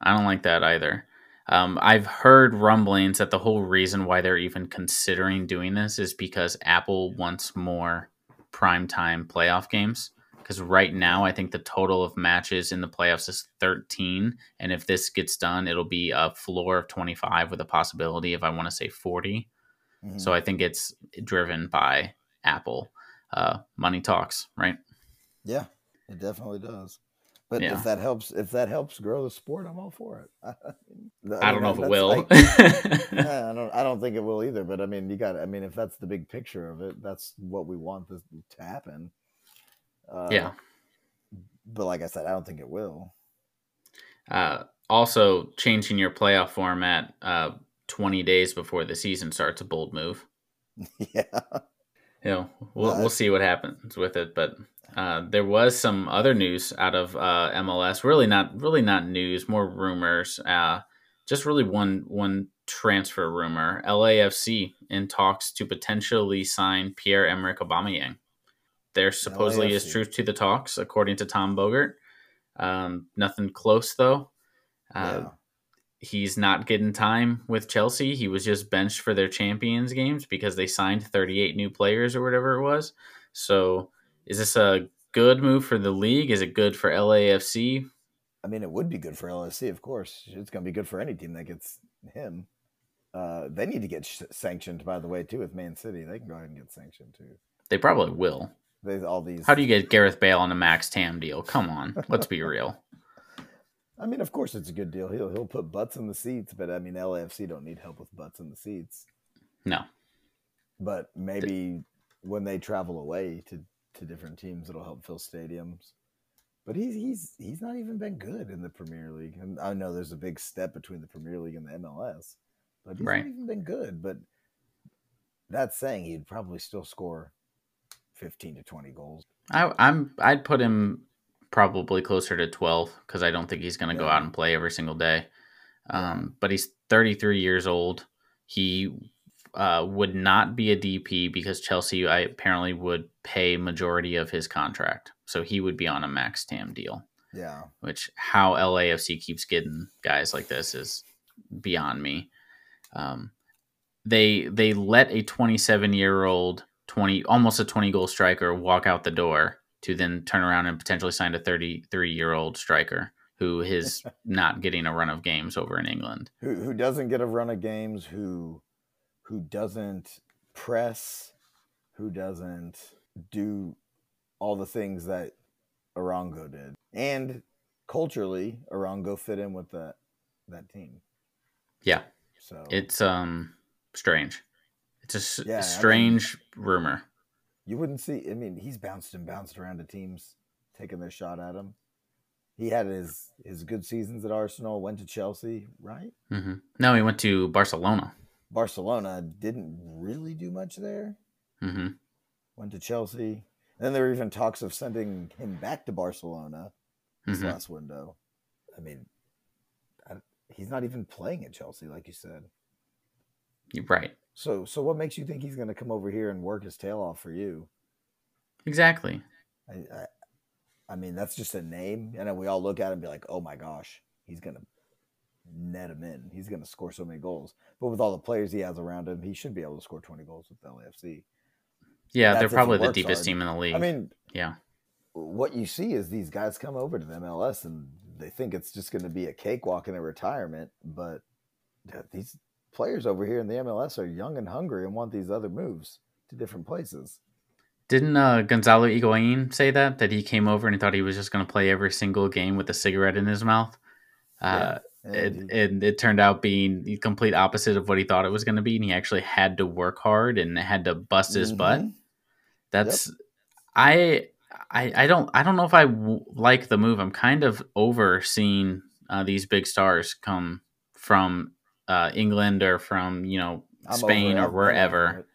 I don't like that either. Um, I've heard rumblings that the whole reason why they're even considering doing this is because Apple wants more primetime playoff games. Because right now, I think the total of matches in the playoffs is 13. And if this gets done, it'll be a floor of 25 with a possibility of, I want to say, 40. Mhm. So I think it's driven by Apple. Uh, money talks, right? yeah, it definitely does. But Yeah. if that helps, if that helps grow the sport, I'm all for it. I don't know if it will. Yeah, I don't. I don't think it will either. But I mean, you got. I mean, if that's the big picture of it, that's what we want this to happen. Uh, yeah. But like I said, I don't think it will. Uh, also, changing your playoff format uh, 20 days before the season starts a bold move. yeah. You know, Well, we'll see what happens with it, but uh, there was some other news out of uh, MLS. Really not, really not news, more rumors. Uh, just really one one transfer rumor: LAFC in talks to potentially sign Pierre Emerick Aubameyang. There supposedly is truth to the talks, according to Tom Bogert. Um, nothing close though. Uh, yeah. he's not getting time with Chelsea. He was just benched for their Champions games because they signed 38 new players or whatever it was. So, is this a good move for the league? Is it good for LAFC? I mean, it would be good for LSC, of course. It's going to be good for any team that gets him. Uh, they need to get sh- sanctioned, by the way, too. With Man City, they can go ahead and get sanctioned too. They probably will. All these. How do you get Gareth Bale on a max TAM deal? Come on, let's be real. I mean, of course, it's a good deal. He'll he'll put butts in the seats, but I mean, LAFC don't need help with butts in the seats. No, But maybe when they travel away to, to different teams, it'll help fill stadiums. But he's he's he's not even been good in the Premier League. And I know there's a big step between the Premier League and the MLS, but he's Right. not even been good. But that's saying he'd probably still score fifteen to twenty goals. I, I'm. I'd put him probably closer to 12 because I don't think he's going to go out and play every single day. Um, but he's 33 years old. He uh, would not be a DP because Chelsea I, apparently would pay majority of his contract, so he would be on a max TAM deal. Yeah, Which how LAFC keeps getting guys like this is beyond me. Um, they they let a 27 year old 20 almost a 20 goal striker walk out the door to then turn around and potentially sign a 33 year old striker who is not getting a run of games over in England. who who doesn't get a run of games? Who who doesn't press, who doesn't do all the things that Arango did. And culturally, Arango fit in with that that team. Yeah. So It's um strange. It's a s- Yeah, I mean- strange rumor. you wouldn't see I mean, he's bounced and bounced around to teams taking their shot at him. He had his his good seasons at Arsenal, went to Chelsea, right? hmm No, he went to Barcelona. Barcelona didn't really do much there. hmm Went to Chelsea. And then there were even talks of sending him back to Barcelona this hmm last window. I mean, I, he's not even playing at Chelsea, like you said. You're right. So, so what makes you think he's going to come over here and work his tail off for you? Exactly. I, I, I mean, that's just a name, and then we all look at him and be like, "Oh my gosh, he's going to net him in. He's going to score so many goals." But with all the players he has around him, he should be able to score twenty goals with LAFC. Yeah, That's they're probably the deepest hard. team in the league. I mean, yeah. what you see is these guys come over to the MLS and they think it's just going to be a cakewalk in a retirement, but these players over here in the MLS are young and hungry and want these other moves to different places. Didn't uh, Gonzalo Higuain say that? That he came over and he thought he was just going to play every single game with a cigarette in his mouth? Uh, And it, and it turned out being the complete opposite of what he thought it was going to be. And he actually had to work hard and had to bust his butt. Mhm. That's I, I I don't I don't know if I w- like the move. I'm kind of over seeing uh, these big stars come from uh, England or from you know I'm Spain or wherever.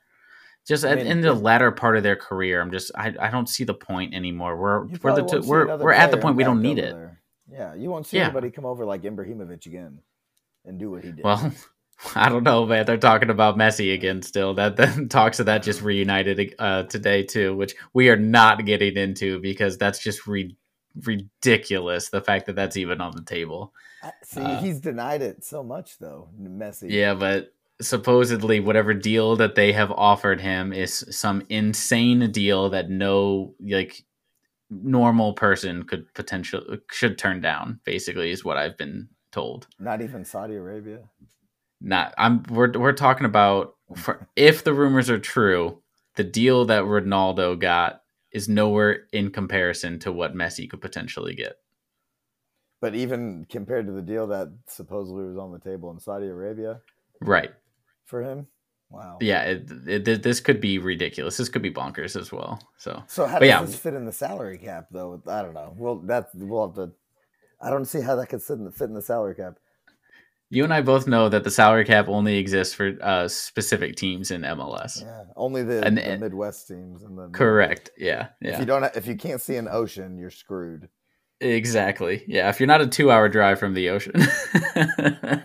Just I mean, in the latter part of their career, I'm just I, I don't see the point anymore. We're we're the we're we're at the point we don't need it. there. Yeah, you won't see Yeah. anybody come over like Ibrahimovic again and do what he did. Well, I don't know, man. They're talking about Messi again still. That the talks of that just reunited uh, today too, which we are not getting into because that's just re- ridiculous. The fact that that's even on the table. See, uh, he's denied it so much though. Messi. Yeah, but supposedly whatever deal that they have offered him is some insane deal that no like normal person could potentially should turn down. Basically, is what I've been told. Not even Saudi Arabia. not I'm we're we're talking about for, if the rumors are true, the deal that Ronaldo got is nowhere in comparison to what Messi could potentially get. But even compared to the deal that supposedly was on the table in Saudi Arabia Right. for him, wow. Yeah, it, it, this could be ridiculous. This could be bonkers as well. So, So how But does yeah. this fit in the salary cap though? I don't know. Well, that we'll have to. I don't see how that could fit in the, fit in the salary cap. you and I both know that the salary cap only exists for uh, specific teams in MLS. Yeah, only the, And- the Midwest teams and the Correct. Yeah. If you don't, if you can't see an ocean, you're screwed. Exactly. Yeah, if you're not a two hour drive from the ocean.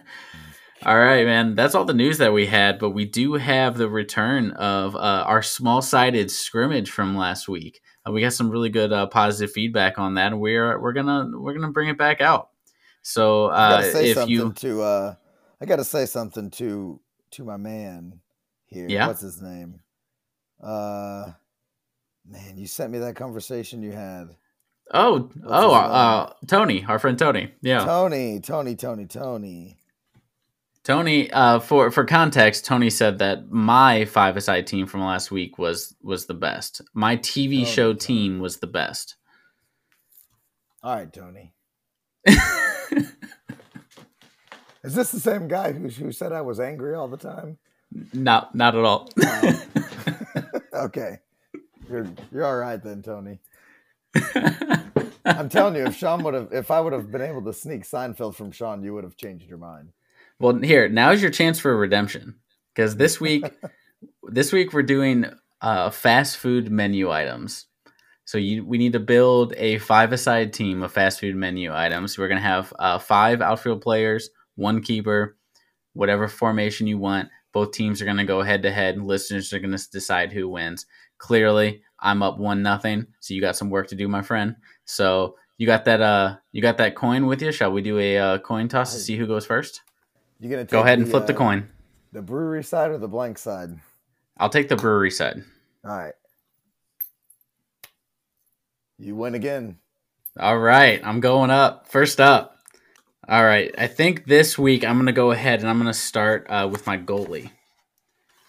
all right, man. That's all the news that we had, but we do have the return of uh, our small sided scrimmage from last week. Uh, we got some really good uh, positive feedback on that, and we're we're gonna we're gonna bring it back out. So I uh, gotta say if something you to. uh I gotta say something to to my man here. Yeah? What's his name? Uh, man, you sent me that conversation you had. oh oh uh, Tony, our friend Tony, yeah. Tony, Tony, Tony, Tony. Tony, uh, for for context, Tony said that my five aside team from last week was was the best. My TV Tony, show Tony. team was the best. All right, Tony. Is this the same guy who who said I was angry all the time? No, not at all. okay, you're you're all right then, Tony. I'm telling you, if Sean would have, if I would have been able to sneak Seinfeld from Sean, you would have changed your mind. Well, here now's your chance for redemption because this week, this week we're doing uh, fast food menu items. So you, we need to build a five aside team of fast food menu items. We're gonna have uh, five outfield players, one keeper, whatever formation you want. Both teams are gonna go head to head. Listeners are gonna decide who wins. Clearly, I'm up one nothing, so you got some work to do, my friend. So you got that uh you got that coin with you? Shall we do a uh, coin toss to see who goes first? You gonna Go ahead and flip the uh, coin. The brewery side or the blank side? I'll take the brewery side. All right. You win again. All right, I'm going up. First up. All right, I think this week I'm going to go ahead and I'm going to start uh, with my goalie.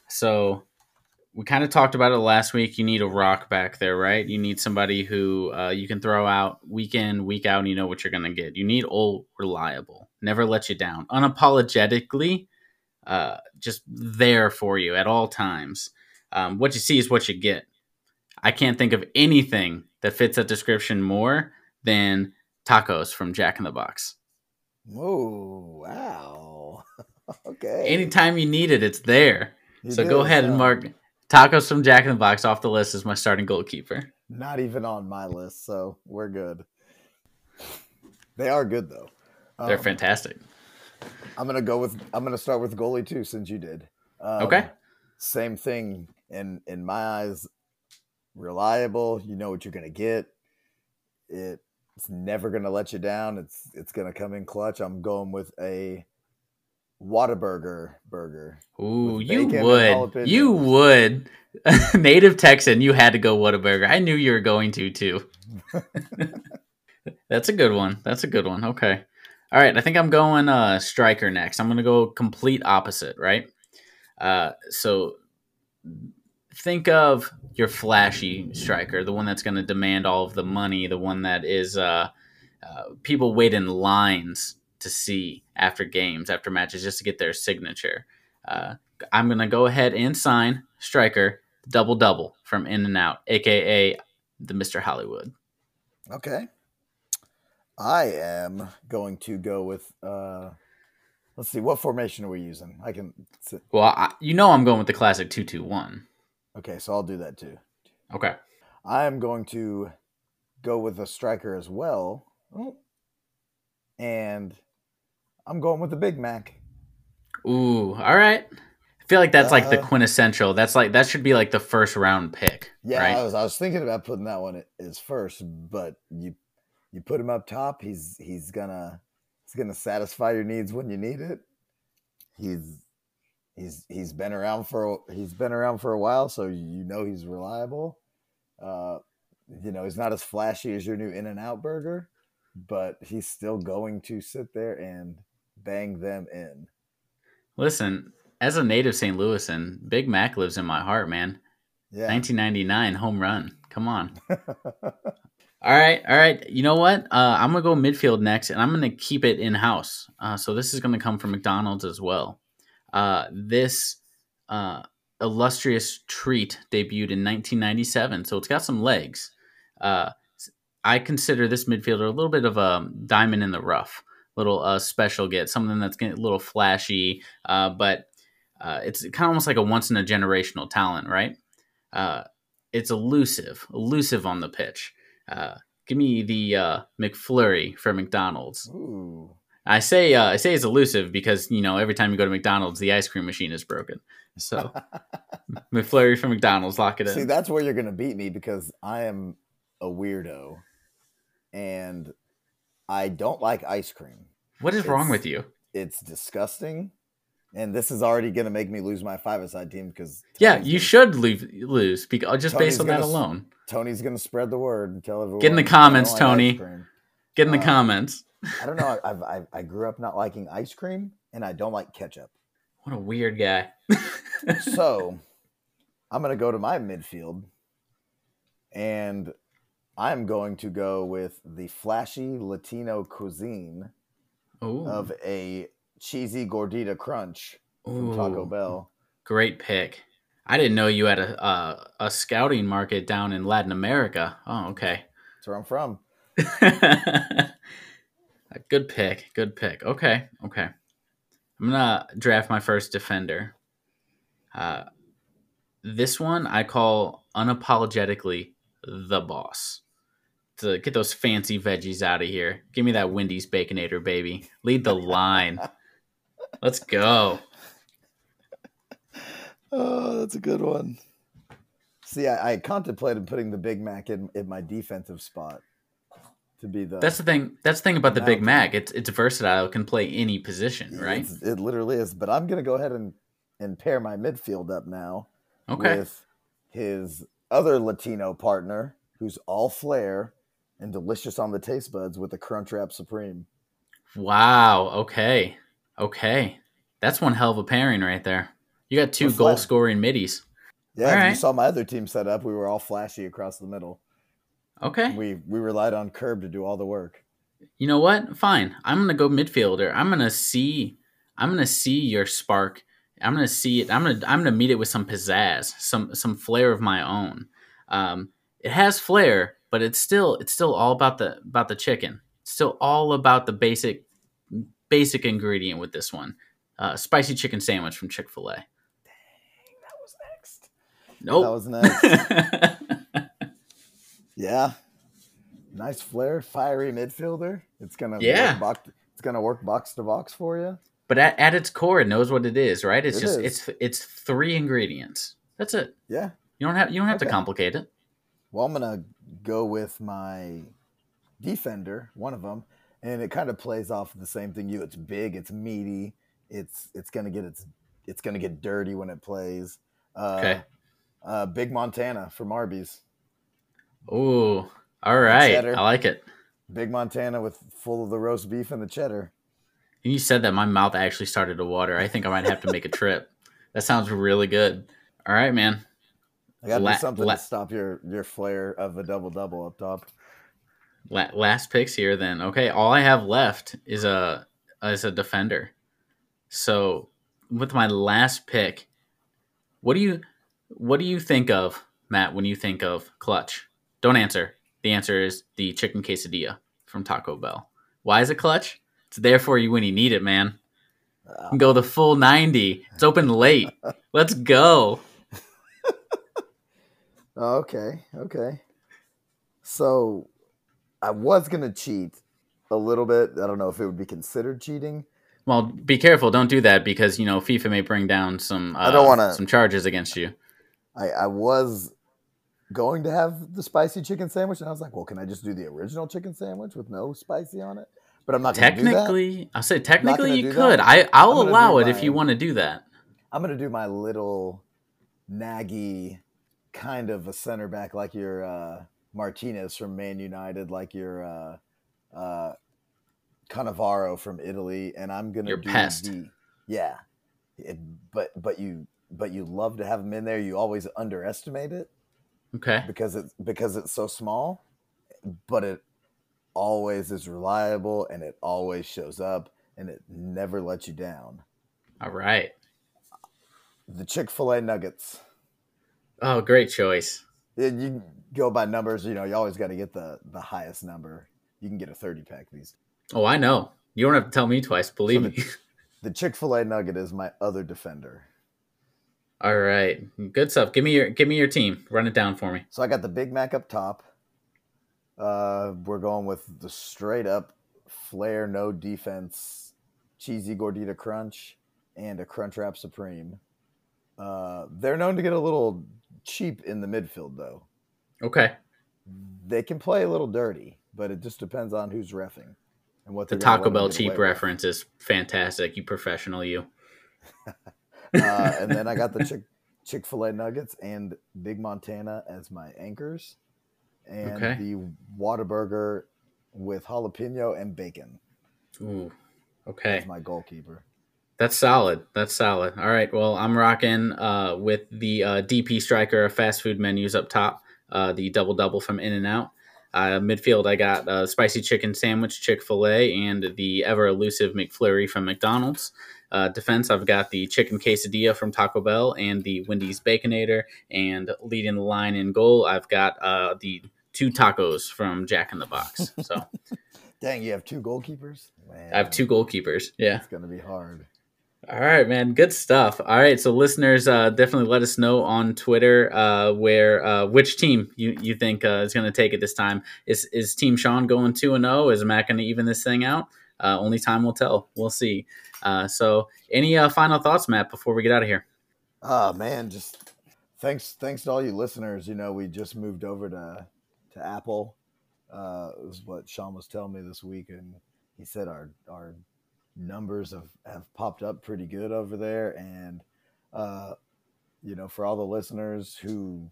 So we kind of talked about it last week. You need a rock back there, right? You need somebody who uh, you can throw out week in, week out, and you know what you're going to get. You need old, reliable, never let you down, unapologetically, uh, just there for you at all times. Um, what you see is what you get. I can't think of anything that fits that description more than tacos from Jack in the Box. Oh, wow. okay. Anytime you need it, it's there. You so go ahead and mark tacos from Jack in the Box off the list as my starting goalkeeper. Not even on my list, so we're good. They are good though. They're Um, fantastic. I'm gonna go with. I'm gonna start with goalie too, since you did. Um, Okay. Same thing in in my eyes. Reliable. You know what you're gonna get. It, it's never gonna let you down. It's it's gonna come in clutch. I'm going with a Whataburger burger. Ooh, you would. You would. Native Texan, you had to go Whataburger. I knew you were going to too. That's a good one. That's a good one. Okay. All right. I think I'm going uh striker next. I'm gonna go complete opposite, right? Uh so think of your flashy striker, the one that's gonna demand all of the money, the one that is uh, uh people wait in lines to see after games, after matches, just to get their signature. Uh, I'm gonna go ahead and sign striker double double from In and Out, aka the Mr. Hollywood. Okay. I am going to go with. uh Let's see. What formation are we using? I can. Well, I, you know I'm going with the classic two two one. Okay, so I'll do that too. Okay. I am going to go with a striker as well. Oh. And I'm going with the Big Mac. Ooh, all right. I feel like that's like the Uh, quintessential. That's like that should be like the first round pick. Yeah, right? I was I was thinking about putting that one as first, but you you put him up top, he's he's gonna he's gonna satisfy your needs when you need it. He's he's he's been around for a- he's been around for a while, so you know he's reliable. Uh, you know he's not as flashy as your new In and Out burger, but he's still going to sit there and bang them in. Listen, as a native St. Louisan, Big Mac lives in my heart, man. Yeah. 1999 home run. Come on. All right, all right. You know what? Uh, I'm gonna go midfield next, and I'm gonna keep it in house. Uh, so this is gonna come from McDonald's as well. Uh, this uh, illustrious treat debuted in 1997, so it's got some legs. Uh, I consider this midfielder a little bit of a diamond in the rough, little uh, special get, something that's getting a little flashy, uh, but uh, it's kind of almost like a once in a generational talent, right? Uh, it's elusive, elusive on the pitch. Uh, give me the uh, McFlurry for McDonald's. Ooh. I say uh, I say it's elusive because you know every time you go to McDonald's, the ice cream machine is broken. So McFlurry from McDonald's, lock it in. See, that's where you're going to beat me because I am a weirdo and I don't like ice cream. what is wrong with you? It's disgusting. And this is already going to make me lose my five aside team because Yeah, you gonna- should leave, lose because just Tony's based on that gonna s- alone. Tony's going to spread the word and tell everyone. Get in the comments, like Tony. Get in the Uh, comments. I don't know. I've, I've, I grew up not liking ice cream and I don't like ketchup. What a weird guy. so I'm going to go to my midfield and I'm going to go with the flashy Latino cuisine Ooh, of a cheesy gordita crunch from Taco Bell. great pick. I didn't know you had a a, a scouting market down in Latin America. Oh, okay. That's where I'm from. good pick. Good pick. Okay. Okay. I'm gonna draft my first defender. Uh, this one I call unapologetically the boss. To get those fancy veggies out of here. Give me that Wendy's Baconator, baby. Lead the line. Let's go. Oh, that's a good one. See, I, I contemplated putting the Big Mac in, in my defensive spot to be the. That's the thing. That's the thing about the Big. Mac. It's it's versatile. It can play any position, right? It's- it literally is. But I'm going to go ahead and, and pair my midfield up now Okay. with his other Latino partner, who's all flair and delicious on the taste buds with the Crunchwrap Supreme. Wow. Okay. Okay. That's one hell of a pairing right there. You got two We're goal scoring middies. Yeah, if you saw my other team set up. We were all flashy across the middle. Okay. We we relied on Curb to do all the work. You know what? Fine. I'm gonna go midfielder. I'm gonna see. I'm gonna see your spark. I'm gonna see it. I'm gonna. I'm gonna meet it with some pizzazz, some some flair of my own. Um, it has flair, but it's still it's still all about the about the chicken. It's still all about the basic basic ingredient with this one. Uh, spicy chicken sandwich from Chick Fil A. Dang, that was next. Nope. That was next. yeah. Nice flair, fiery midfielder. It's gonna Yeah. work box, it's gonna work box to box for you. but at, at its core, it knows what it is, right? It's It just is. it's it's three ingredients. That's it. Yeah. You don't have you don't have to complicate it. Well, I'm gonna go with my defender, one of them, and it kind of plays off the same thing. You, it's big, it's meaty, it's it's gonna get its it's gonna get dirty when it plays. Uh, Okay. Uh, Big Montana from Arby's. Ooh, all right. I like it. Big Montana with full of the roast beef and the cheddar. You said that, my mouth actually started to water. I think I might have to make a trip. That sounds really good. All right, man. I got to La- do something la- to stop your your flair of a double double up top. La- last picks here, then. Okay, all I have left is a is a defender. So, with my last pick, what do you what do you think of Matt when you think of clutch? Don't answer. The answer is the chicken quesadilla from Taco Bell. Why is it clutch? It's there for you when you need it, man. Go the full 90. It's open late. Let's go. okay, okay. So I was gonna cheat a little bit. I don't know if it would be considered cheating. Well, be careful. Don't do that because, you know, FIFA may bring down some uh, I don't wanna- some charges against you. I, I was going to have the spicy chicken sandwich, and I was like, well, can I just do the original chicken sandwich with no spicy on it? But I'm not gonna. Technically, I'll say technically you could. that. I I'll allow it if you want to do that. I'm gonna do my little naggy kind of a center back like your uh, Martinez from Man United, like your uh, uh, Cannavaro from Italy, and I'm gonna Your do pest. the yeah. It, but but you but you love to have them in there. You always underestimate it Okay. because it's because it's so small, but it always is reliable and it always shows up and it never lets you down. All right. The Chick Fil A nuggets. Oh, great choice. You go by numbers. You know, you always got to get the the highest number. You can get a thirty pack these. Oh, I know. You don't have to tell me twice. Believe So me. The Chick Fil A nugget is my other defender. All right. Good stuff. Give me your give me your team. Run it down for me. So I got the Big Mac up top. Uh, we're going with the straight up flair, no defense, cheesy gordita crunch, and a Crunch Wrap Supreme. Uh, they're known to get a little cheap in the midfield, though. Okay. They can play a little dirty, but it just depends on who's refing and what The Taco Bell cheap away with. reference is fantastic. You professional, you. uh, and then I got the Chick Chick Fil A nuggets and Big Montana as my anchors, and Okay. the Whataburger with jalapeno and bacon Ooh. Okay. as my goalkeeper. That's solid. That's solid. All right. Well, I'm rocking uh, with the uh, DP striker fast food menus up top, uh, the double double from In and Out. Uh, midfield, I got uh, spicy chicken sandwich, Chick fil A, and the ever elusive McFlurry from McDonald's. Uh, defense, I've got the chicken quesadilla from Taco Bell and the Wendy's Baconator. And leading the line in goal, I've got uh, the two tacos from Jack in the Box. So Dang, you have two goalkeepers. Man, I have two goalkeepers. Yeah. It's gonna be hard. All right, man. Good stuff. All right, so listeners, uh, definitely let us know on Twitter uh, where uh, which team you you think uh, is going to take it this time. Is is Team Sean going two and zero? Is Matt going to even this thing out? Uh, only time will tell. We'll see. Uh, so, any final thoughts, Matt, before we get out of here? Oh man, just thanks thanks to all you listeners. You know, we just moved over to to Apple. Uh, is what Sean was telling me this week, and he said our our numbers have, have popped up pretty good over there. And uh, you know, for all the listeners who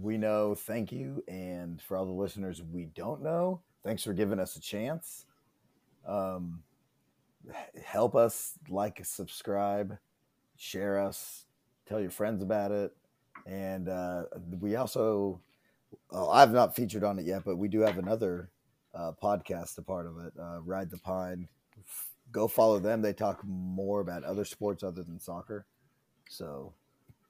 we know, thank you, and for all the listeners we don't know, thanks for giving us a chance. Um, help us like, subscribe, share us, tell your friends about it. And uh, we also, oh, I've not featured on it yet, but we do have another uh, podcast, a part of it, uh, Ride the Pine. Go follow them. They talk more about other sports other than soccer. So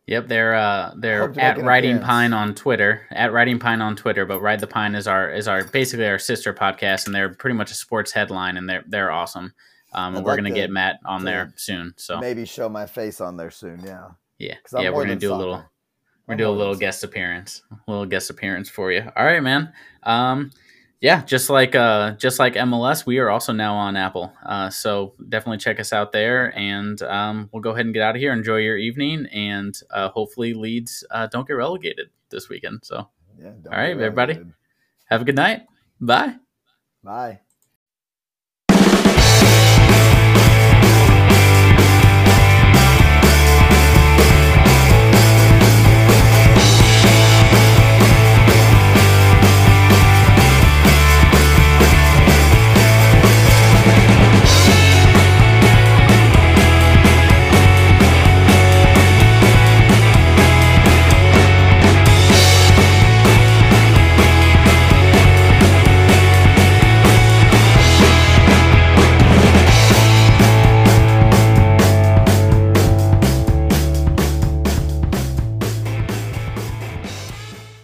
Yep, they're uh, they're at Riding. Pine on Twitter, at Riding Pine on Twitter. But Ride the Pine is our is our basically our sister podcast, and they're pretty much a sports headline, and they're they're awesome. Um, and we're gonna get Matt on there soon. So maybe show my face on there soon. Yeah. Yeah. Yeah, we're gonna do soccer. a little. We're gonna do a little guest appearance, a little guest appearance for you. All right, man. Um, yeah, just like uh, just like MLS, we are also now on Apple. Uh, so definitely check us out there, and um, we'll go ahead and get out of here. Enjoy your evening, and uh, hopefully Leeds uh, don't get relegated this weekend. So, yeah, all right, everybody, have a good night. Bye. Bye.